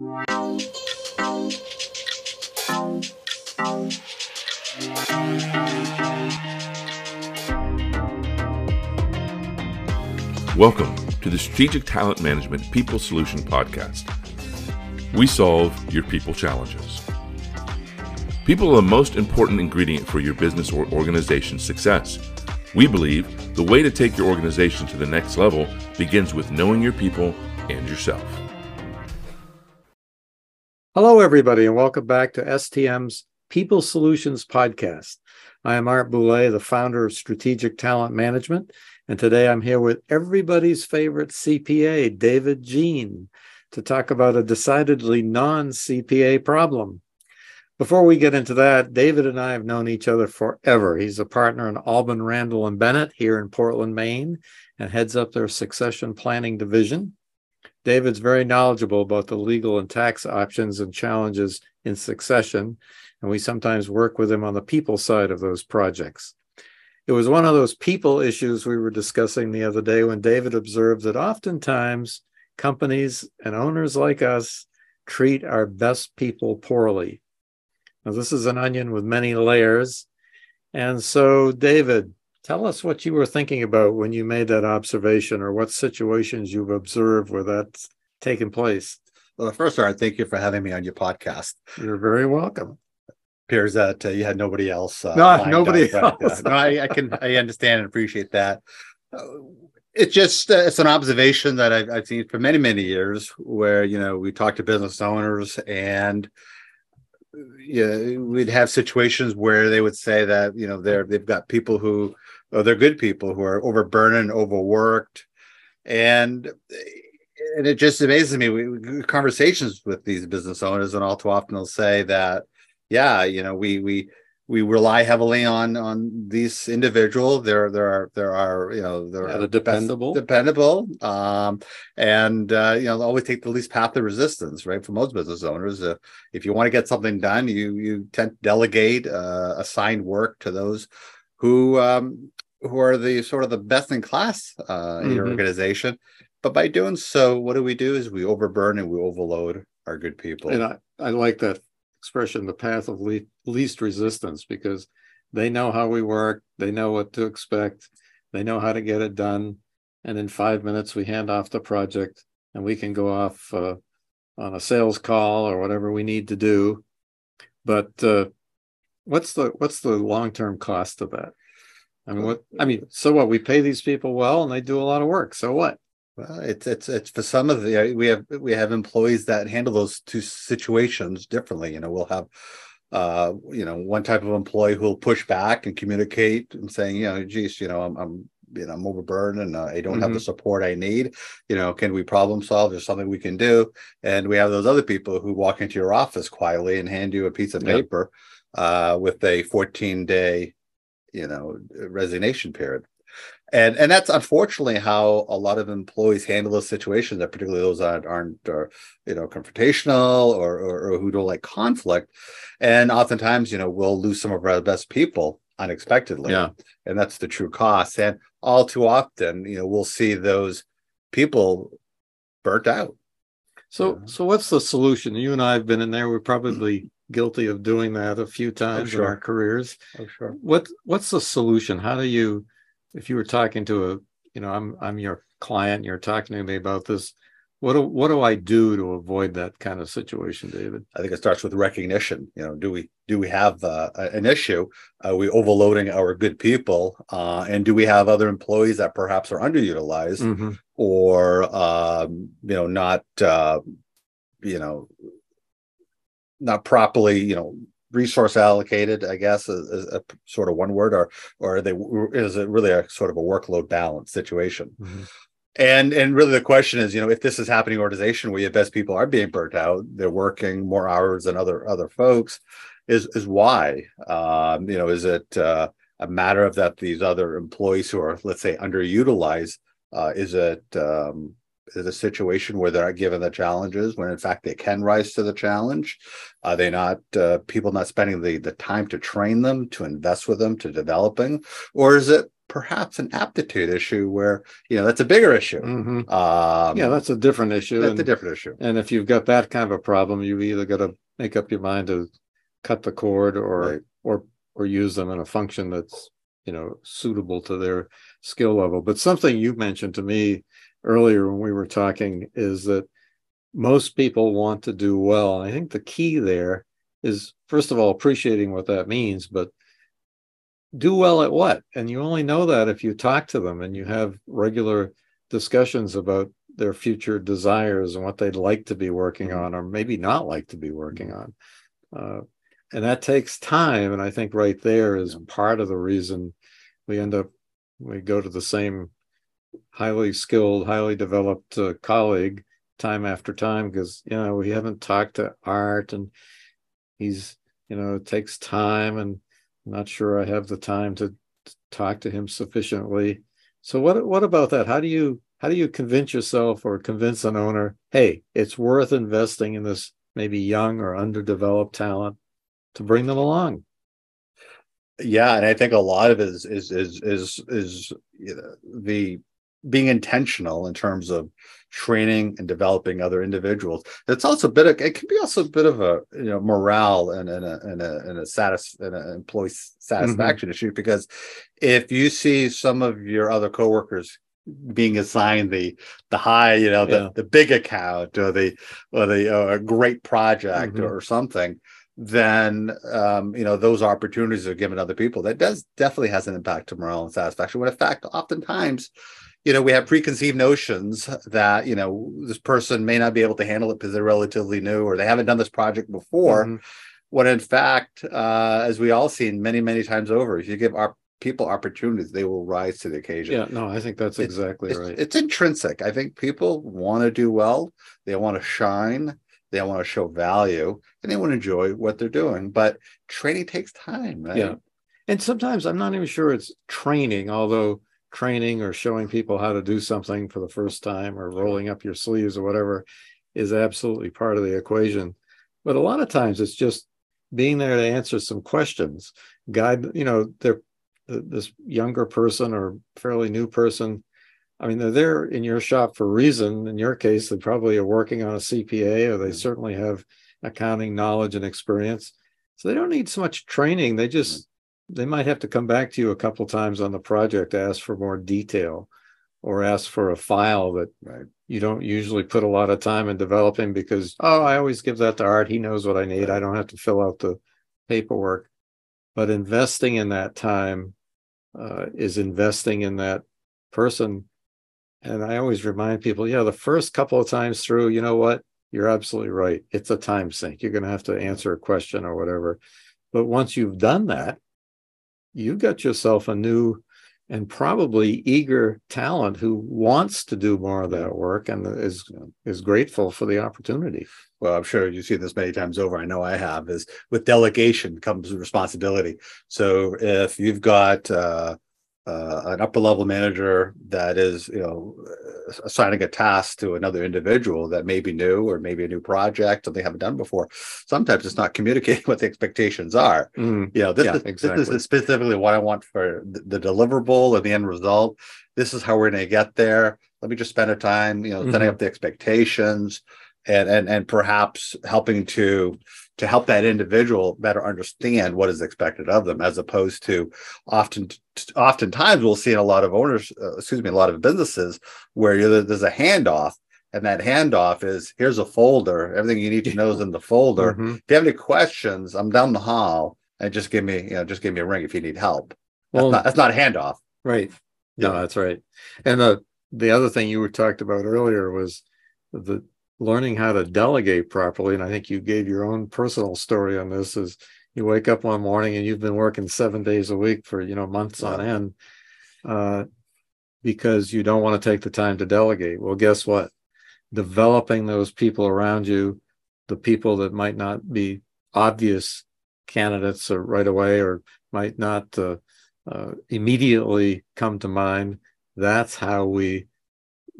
Welcome to the Strategic Talent Management People Solution Podcast. We solve your people challenges. People are the most important ingredient for your business or organization's success. We believe the way to take your organization to the next level begins with knowing your people and yourself. Hello, everybody, and welcome back to STM's People Solutions Podcast. I am Art Boulay, the founder of Strategic Talent Management, and today I'm here with everybody's favorite CPA, David Jean, to talk about a decidedly non CPA problem. Before we get into that, David and I have known each other forever. He's a partner in Albin Randall and Bennett here in Portland, Maine, and heads up their succession planning division. David's very knowledgeable about the legal and tax options and challenges in succession, and we sometimes work with him on the people side of those projects. It was one of those people issues we were discussing the other day when David observed that oftentimes companies and owners like us treat our best people poorly. Now, this is an onion with many layers. And so, David, tell us what you were thinking about when you made that observation or what situations you've observed where that's taken place. Well, first, Art, thank you for having me on your podcast. You're very welcome. Appears that uh, you had nobody else. Uh, no, nobody up, else. no, I, I, can I understand and appreciate that. Uh, it's just uh, it's an observation that I've, I've, seen for many many years, where you know we talk to business owners and you know, we'd have situations where they would say that you know they're they've got people who they're good people who are overburdened, overworked, and and it just amazes me. We, conversations with these business owners, and all too often they'll say that, yeah, you know, we we we rely heavily on on these individual. There there are there are you know they're yeah, dependable, dependable, um, and uh, you know always take the least path of resistance. Right for most business owners, uh, if you want to get something done, you you tend to delegate, uh, assign work to those who um, who are the sort of the best in class uh, in your mm-hmm. organization. But by doing so, what do we do? Is we overburn and we overload our good people. And I, I like that expression, the path of le- least resistance, because they know how we work, they know what to expect, they know how to get it done. And in five minutes, we hand off the project and we can go off uh, on a sales call or whatever we need to do. But uh, what's the what's the long term cost of that? I mean, what I mean, so what? We pay these people well, and they do a lot of work. So what? Well, it's it's it's for some of the we have we have employees that handle those two situations differently. You know, we'll have uh you know one type of employee who'll push back and communicate and saying you know geez you know i'm, I'm you know i'm overburdened and uh, i don't mm-hmm. have the mm-hmm. support i need you know can we problem solve there's something we can do and we have those other people who walk into your office quietly and hand you a piece of paper uh with a 14 day you know resignation period. And and that's unfortunately how a lot of employees handle those situations that particularly those that aren't or you know confrontational or, or, or who don't like conflict. And oftentimes you know we'll lose some of our best people unexpectedly. Yeah. And that's the true cost. And all too often you know we'll see those people burnt out. So so what's the solution? You and i have been in there. We're probably guilty of doing that a few times oh, sure. in our careers oh sure what what's the solution how do you if you were talking to a, you know, I'm I'm your client, you're talking to me about this. What do what do I do to avoid that kind of situation, David? I think it starts with recognition. You know, do we do we have uh, an issue? Are we overloading our good people? Uh, and do we have other employees that perhaps are underutilized mm-hmm. or um, you know not uh, you know not properly you know resource allocated i guess is, is, a sort of one word or or they is it really a sort of a workload balance situation mm-hmm. and and really the question is you know if this is happening in organization where your best people are being burnt out they're working more hours than other other folks is is why um you know is it uh, a matter of that these other employees who are let's say underutilized uh, is it um, is a situation where they're not given the challenges when in fact they can rise to the challenge are they not uh, people not spending the the time to train them to invest with them to developing or is it perhaps an aptitude issue where you know that's a bigger issue. Mm-hmm. Um, yeah, that's a different issue. That's and, a different issue. And if you've got that kind of a problem, you either got to make up your mind to cut the cord or right. or or use them in a function that's you know suitable to their skill level. But something you mentioned to me earlier when we were talking is that most people want to do well. And I think the key there is first of all appreciating what that means, but do well at what? And you only know that if you talk to them and you have regular discussions about their future desires and what they'd like to be working mm-hmm. on, or maybe not like to be working on. Uh, and that takes time. And I think right there is part of the reason we end up, we go to the same highly skilled, highly developed uh, colleague time after time because, you know, we haven't talked to Art and he's, you know, it takes time and I'm not sure I have the time to talk to him sufficiently. So what what about that? How do you how do you convince yourself or convince an owner, hey, it's worth investing in this maybe young or underdeveloped talent to bring them along? Yeah, and I think a lot of it is is is is, is you know, the being intentional in terms of training and developing other individuals. It's also a bit of it can be also a bit of a you know morale and, and a and a and a satis and an employee satisfaction mm-hmm. issue because if you see some of your other coworkers being assigned the the high you know the, yeah. the big account or the or the uh, great project mm-hmm. or something then um, you know those opportunities are given other people that does definitely has an impact to morale and satisfaction when in fact oftentimes you know we have preconceived notions that you know this person may not be able to handle it because they're relatively new or they haven't done this project before. Mm-hmm. when in fact uh, as we all seen many many times over if you give our people opportunities they will rise to the occasion. Yeah no i think that's it's, exactly it's, right. it's intrinsic. I think people want to do well they want to shine they want to show value and they want to enjoy what they're doing but training takes time right? Yeah. And sometimes i'm not even sure it's training although training or showing people how to do something for the first time or rolling up your sleeves or whatever is absolutely part of the equation. But a lot of times it's just being there to answer some questions, guide, you know, they're this younger person or fairly new person. I mean, they're there in your shop for a reason. In your case, they probably are working on a CPA or they certainly have accounting knowledge and experience. So they don't need so much training. They just they might have to come back to you a couple times on the project to ask for more detail or ask for a file that right. you don't usually put a lot of time in developing because oh i always give that to art. He knows what i need. I don't have to fill out the paperwork. But investing in that time uh, is investing in that person. And i always remind people yeah the first couple of times through you know what? You're absolutely right. It's a time sink. You're going to have to answer a question or whatever. But once you've done that you got yourself a new and probably eager talent who wants to do more of that work and is is grateful for the opportunity. Well, I'm sure you see this many times over. I know I have. Is with delegation comes responsibility. So if you've got uh, uh, an upper level manager that is you know assigning a task to another individual that may be new or maybe a new project that they haven't done before. Sometimes it's not communicating what the expectations are. Mm, you know this, yeah, is, exactly. this is specifically what i want for the, deliverable or the end result. This is how we're going to get there. Let me just spend a time you know setting mm-hmm. up the expectations and and and perhaps helping to to help that individual better understand what is expected of them as opposed to often oftentimes we'll see in a lot of owners uh, excuse me a lot of businesses where there's a handoff and that handoff is here's a folder everything you need to know is in the folder. Mm-hmm. if you have any questions i'm down the hall and just give me you know just give me a ring if you need help. Well that's not, that's not a handoff. right. No yeah. that's right. And the the other thing you were talked about earlier was the learning how to delegate properly and i think you gave your own personal story on this is you wake up one morning and you've been working seven days a week for you know months yeah. on end uh, because you don't want to take the time to delegate well guess what developing those people around you the people that might not be obvious candidates right away or might not uh, uh, immediately come to mind that's how we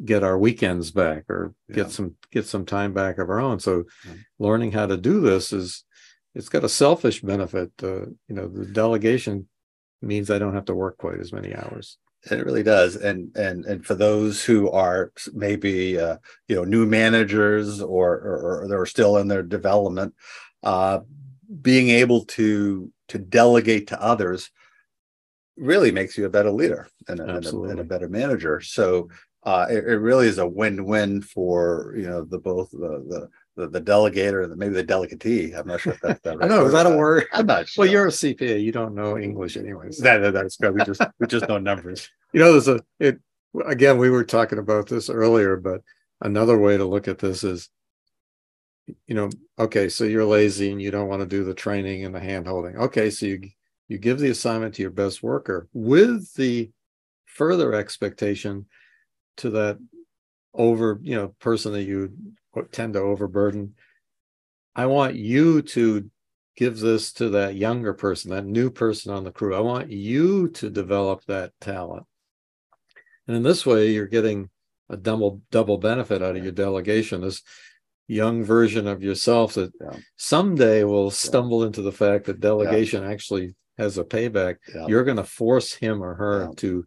get our weekends back or yeah. get some get some time back of our own so yeah. learning how to do this is it's got a selfish benefit uh, you know the delegation means i don't have to work quite as many hours It really does, and and and for those who are maybe uh, you know new managers or, or, or they're still in their development, uh, being able to to delegate to others really makes you a better leader and a, and a, and a better manager. So uh, it, it, really is a win-win for you know the both the the the, the delegator and maybe the delegatee. I'm not sure if that's that right. I know is that a word? I'm not sure. Well, you're a CPA. You don't know English, anyways. That, that that's good. We just we just know numbers. You know, there's a it again. We were talking about this earlier, but another way to look at this is, you know, okay, so you're lazy and you don't want to do the training and the hand holding. Okay, so you you give the assignment to your best worker with the further expectation to that over you know person that you tend to overburden i want you to give this to that younger person that new person on the crew i want you to develop that talent and in this way you're getting a double double benefit out of your delegation this young version of yourself that yeah. someday will stumble yeah. into the fact that delegation yeah. actually has a payback you're going to force him or her to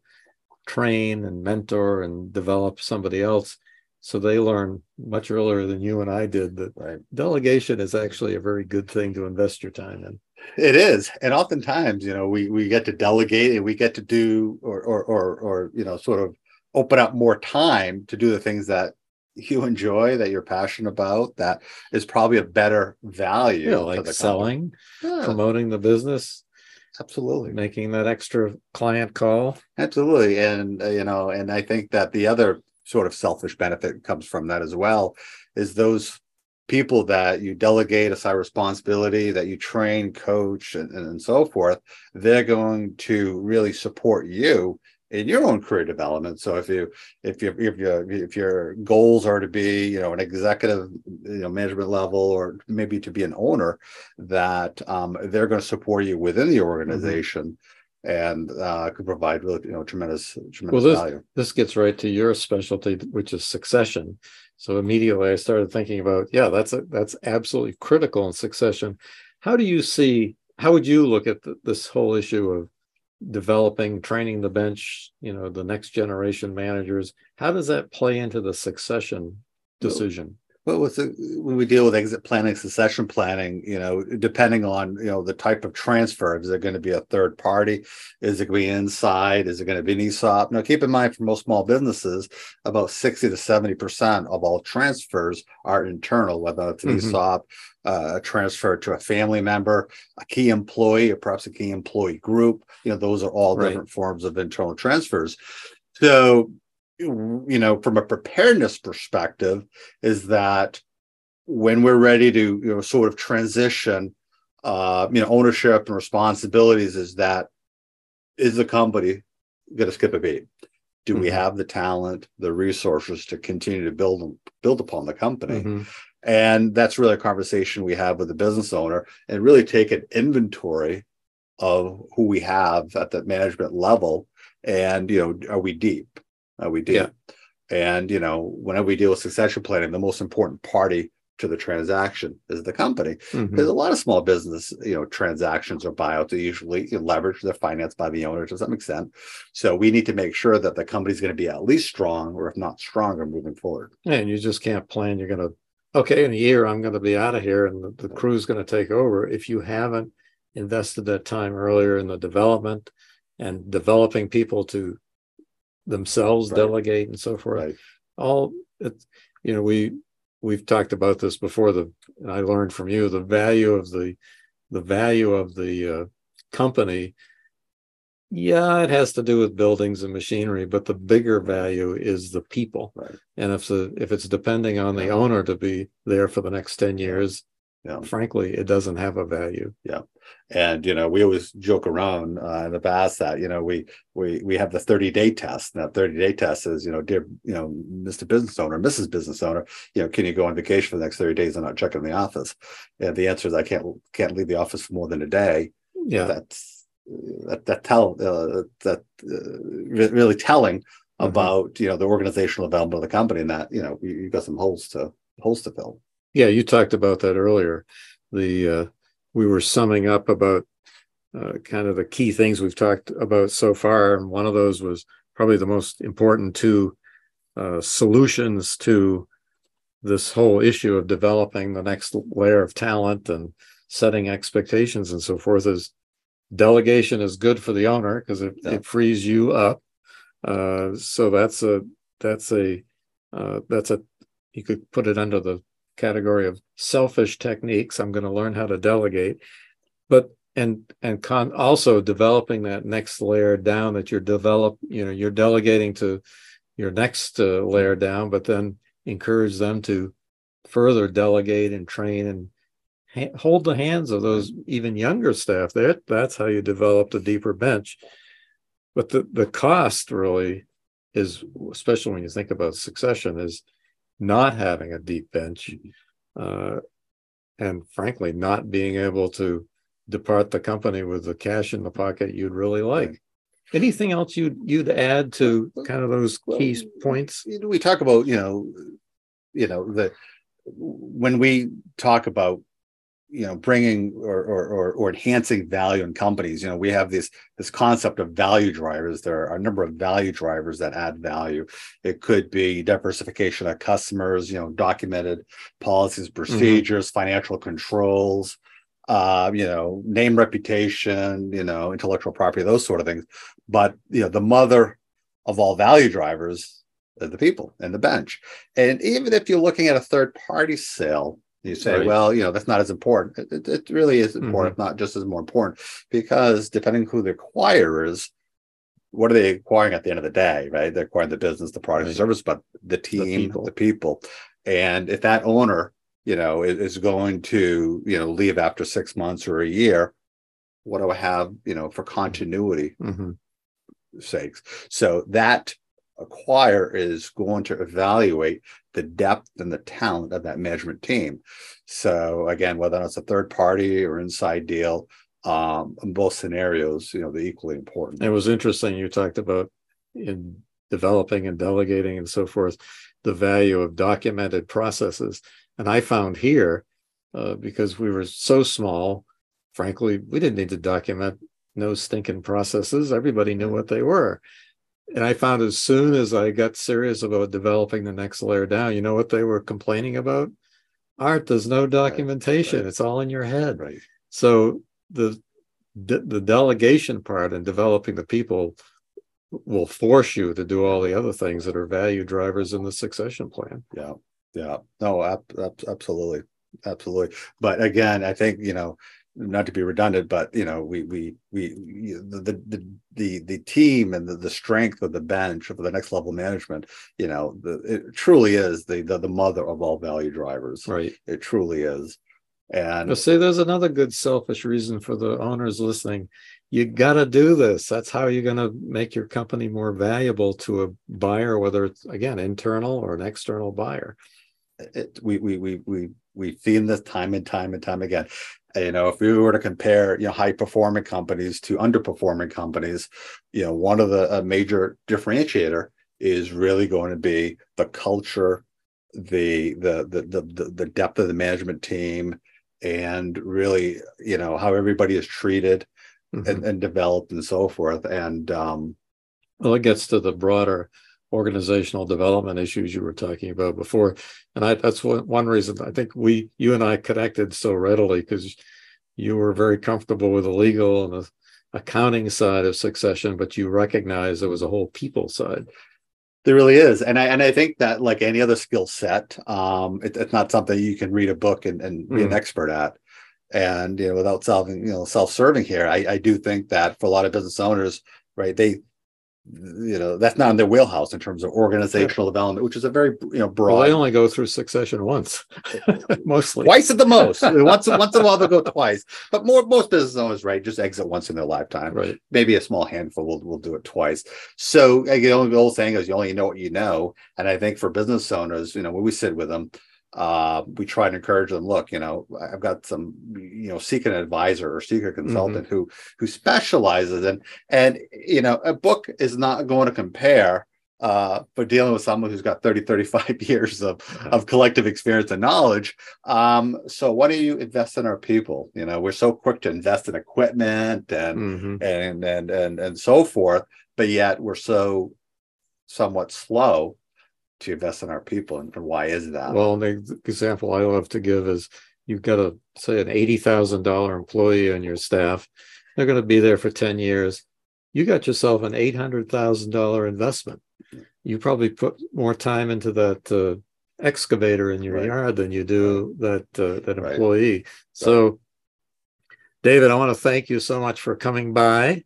train and mentor and develop somebody else so they learn much earlier than you and I did that right. delegation is actually a very good thing to invest your time in. It is, and oftentimes, you know, we we get to delegate and we get to do or or or, or you know, sort of open up more time to do the things that you enjoy, that you're passionate about, that is probably a better value. Yeah, like selling, yeah. promoting the business, absolutely. Making that extra client call. Absolutely. And uh, you know and i think that the other sort of selfish benefit comes from that as well is those people that you delegate assign responsibility that you train coach and, and so forth they're going to really support you in your own career development. So if you if you if you if your goals are to be you know an executive you know management level or maybe to be an owner, that um, they're going to support you within the organization. Mm-hmm. And uh, could provide really, you know, tremendous, tremendous well, this, value. This gets right to your specialty, which is succession. So immediately I started thinking about, yeah, that's a, that's absolutely critical in succession. How do you see? How would you look at the, this whole issue of developing, training the bench, you know, the next generation managers. How does that play into the succession decision? Well, with the, when we deal with exit planning, succession planning, you know, depending on you know the type of transfer, is it going to be a third party? Is it going to be inside? Is it going to be an ESOP? Now, keep in mind, for most small businesses, about sixty to seventy percent of all transfers are internal, whether it's an mm-hmm. ESOP, uh, a transfer to a family member, a key employee, or perhaps a key employee group. You know, those are all right. different forms of internal transfers. So you know, from a preparedness perspective, is that when we're ready to, you know, sort of transition, uh, you know, ownership and responsibilities, is that is the company going to skip a beat? Do mm-hmm. we have the talent, the resources to continue to build build upon the company? Mm-hmm. And that's really a conversation we have with the business owner and really take an inventory of who we have at the management level. And, you know, are we deep? Uh, we do. Yeah. And, you know, whenever we deal with succession planning, the most important party to the transaction is the company. Mm-hmm. There's a lot of small business, you know, transactions or buyouts that usually leverage. They're financed by the owner to some extent. So we need to make sure that the company's going to be at least strong, or if not stronger, moving forward. And you just can't plan. You're going to, okay, in a year I'm going to be out of here, and the, the crew's going to take over. If you haven't invested that time earlier in the development and developing people to themselves right. delegate and so forth. Right. All it's you know we we've talked about this before. The I learned from you the value of the the value of the uh, company. Yeah, it has to do with buildings and machinery, but the bigger value is the people. Right. And if the if it's depending on the owner to be there for the next ten years, yeah. frankly, it doesn't have a value. Yeah. And you know, we always joke around uh, in the past that you know we we we have the 30 day test. Now, 30 day test is you know, dear you know, Mr. Business Owner, Mrs. Business Owner, you know, can you go on vacation for the next 30 days and not check in the office? And the answer is I can't can't leave the office for more than a day. Yeah, that's that that tell uh, that uh, really telling mm-hmm. about you know the organizational development of the company and that you know you, have got some holes to holes to fill. Yeah, you talked about that earlier. The uh, we were summing up about uh, kind of the key things we've talked about so far, and one of those was probably the most important two uh, solutions to this whole issue of developing the next layer of talent and setting expectations and so forth is delegation is good for the owner because it, yeah. it frees you up uh, so that's a that's a uh, that's a you could put it under the category of selfish techniques i'm going to learn how to delegate. But and and con also developing that next layer down that you're develop you know you're delegating to your next uh, layer down but then encourage them to further delegate and train and ha- hold the hands of those even younger staff. That that's how you develop the deeper bench. But the the cost really is especially when you think about succession is not having a deep bench uh, and frankly not being able to depart the company with the cash in the pocket you'd really like. Anything else you'd you'd add to kind of those key points? we talk about you know you know the when we talk about you know bringing or, or or enhancing value in companies you know we have this this concept of value drivers there are a number of value drivers that add value it could be diversification of customers you know documented policies mm-hmm. procedures mm-hmm. financial controls uh you know name reputation you know intellectual property those sort of things but you know the mother of all value drivers are the people and the bench and even if you're looking at a third party sale you say, right. well, you know, that's not as important. It, it really is important, mm-hmm. not just as more important, because depending who the acquirer is, what are they acquiring at the end of the day, right? They're acquiring the business, the product, right. the service, but the team, the people. the people. And if that owner, you know, is, is going to, you know, leave after six months or a year, what do I have, you know, for continuity mm-hmm. sakes? So that acquire is going to evaluate the depth and the talent of that management team. So again, whether it's a third party or inside deal, um, in both scenarios, you know, they're equally important. It was interesting you talked about in developing and delegating and so forth, the value of documented processes. And I found here, uh, because we were so small, frankly, we didn't need to document no stinking processes. Everybody knew what they were and I found as soon as I got serious about developing the next layer down, you know what they were complaining about? Art, there's no documentation. Right, right. It's all in your head. Right. So the the delegation part and developing the people will force you to do all the other things that are value drivers in the succession plan. Yeah. Yeah. No, ab- ab- absolutely. Absolutely. But again, I think, you know, not to be redundant, but you know, we we we the the the the team and the, the strength of the bench for the next level management, you know, the, it truly is the, the the mother of all value drivers. Right. It truly is. And I'll say there's another good selfish reason for the owners listening. You got to do this. That's how you're going to make your company more valuable to a buyer, whether it's again internal or an external buyer. It, we we we we we've seen this time and time and time again you know if we were to compare you know high performing companies to underperforming companies you know one of the major differentiator is really going to be the culture the the the the, the depth of the management team and really you know how everybody is treated mm-hmm. and, and developed and so forth and um well it gets to the broader organizational development issues you were talking about before. And I, that's one, one reason i think we you and i connected so readily because you were very comfortable with the legal and the accounting side of succession but you recognize there was a whole people side. There really is. And i and i think that like any other skill set um it, it's not something you can read a book and, and be mm. an expert at. And you know without solving you know self-serving here I, I do think that for a lot of business owners right they you know that's not in their wheelhouse in terms of organizational yeah. development which is a very you know broad well, they only go through succession once mostly. Twice at the most. Once once in a while they'll go twice. But more most business owners right just exit once in their lifetime. Right. Maybe a small handful will, will do it twice. So again the old saying is you only know what you know. And i think for business owners you know when we sit with them uh, we try to encourage them look you know i've got some you know seek an advisor or seek a consultant mm-hmm. who who specializes in and you know a book is not going to compare uh, for dealing with someone who's got 30 35 years of, of collective experience and knowledge um, so why don't you invest in our people you know we're so quick to invest in equipment and mm-hmm. and and and and so forth but yet we're so somewhat slow to invest in our people. And, and why is that? Well, the example I love to give is you've got a say an eighty thousand dollar employee on your staff. They're going to be there for ten years. You got yourself an eight hundred thousand dollar investment. You probably put more time into that uh, excavator in your right. yard than you do that uh, that employee. Right. So, David, I want to thank you so much for coming by.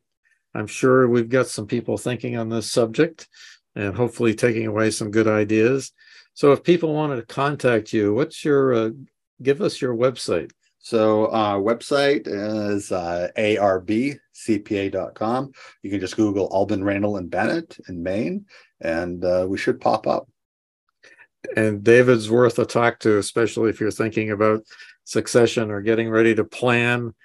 I'm sure we've got some people thinking on this subject and hopefully taking away some good ideas. So, if people wanted to contact you, what's your uh, give us your website? So our website is uh, arbcpa.com. You can just Google Albin Randall and Bennett in Maine, and uh, we should pop up. And David's worth a talk to, especially if you're thinking about succession or getting ready to plan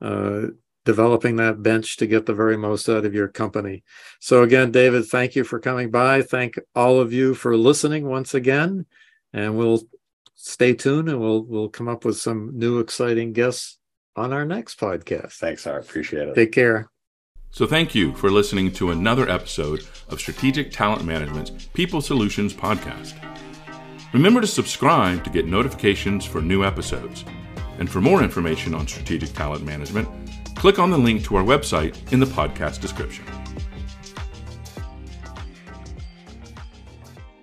uh, developing that bench to get the very most out of your company. So, again, David, thank you for coming by. Thank all of you for listening once again. And we'll stay tuned and we'll we'll come up with some new exciting guests on our next podcast. Thanks, I appreciate it. Take care. So, thank you for listening to another episode of Strategic Talent Management's People Solutions Podcast. Remember to subscribe to get notifications for new episodes. And for more information on strategic talent management, click on the link to our website in the podcast description.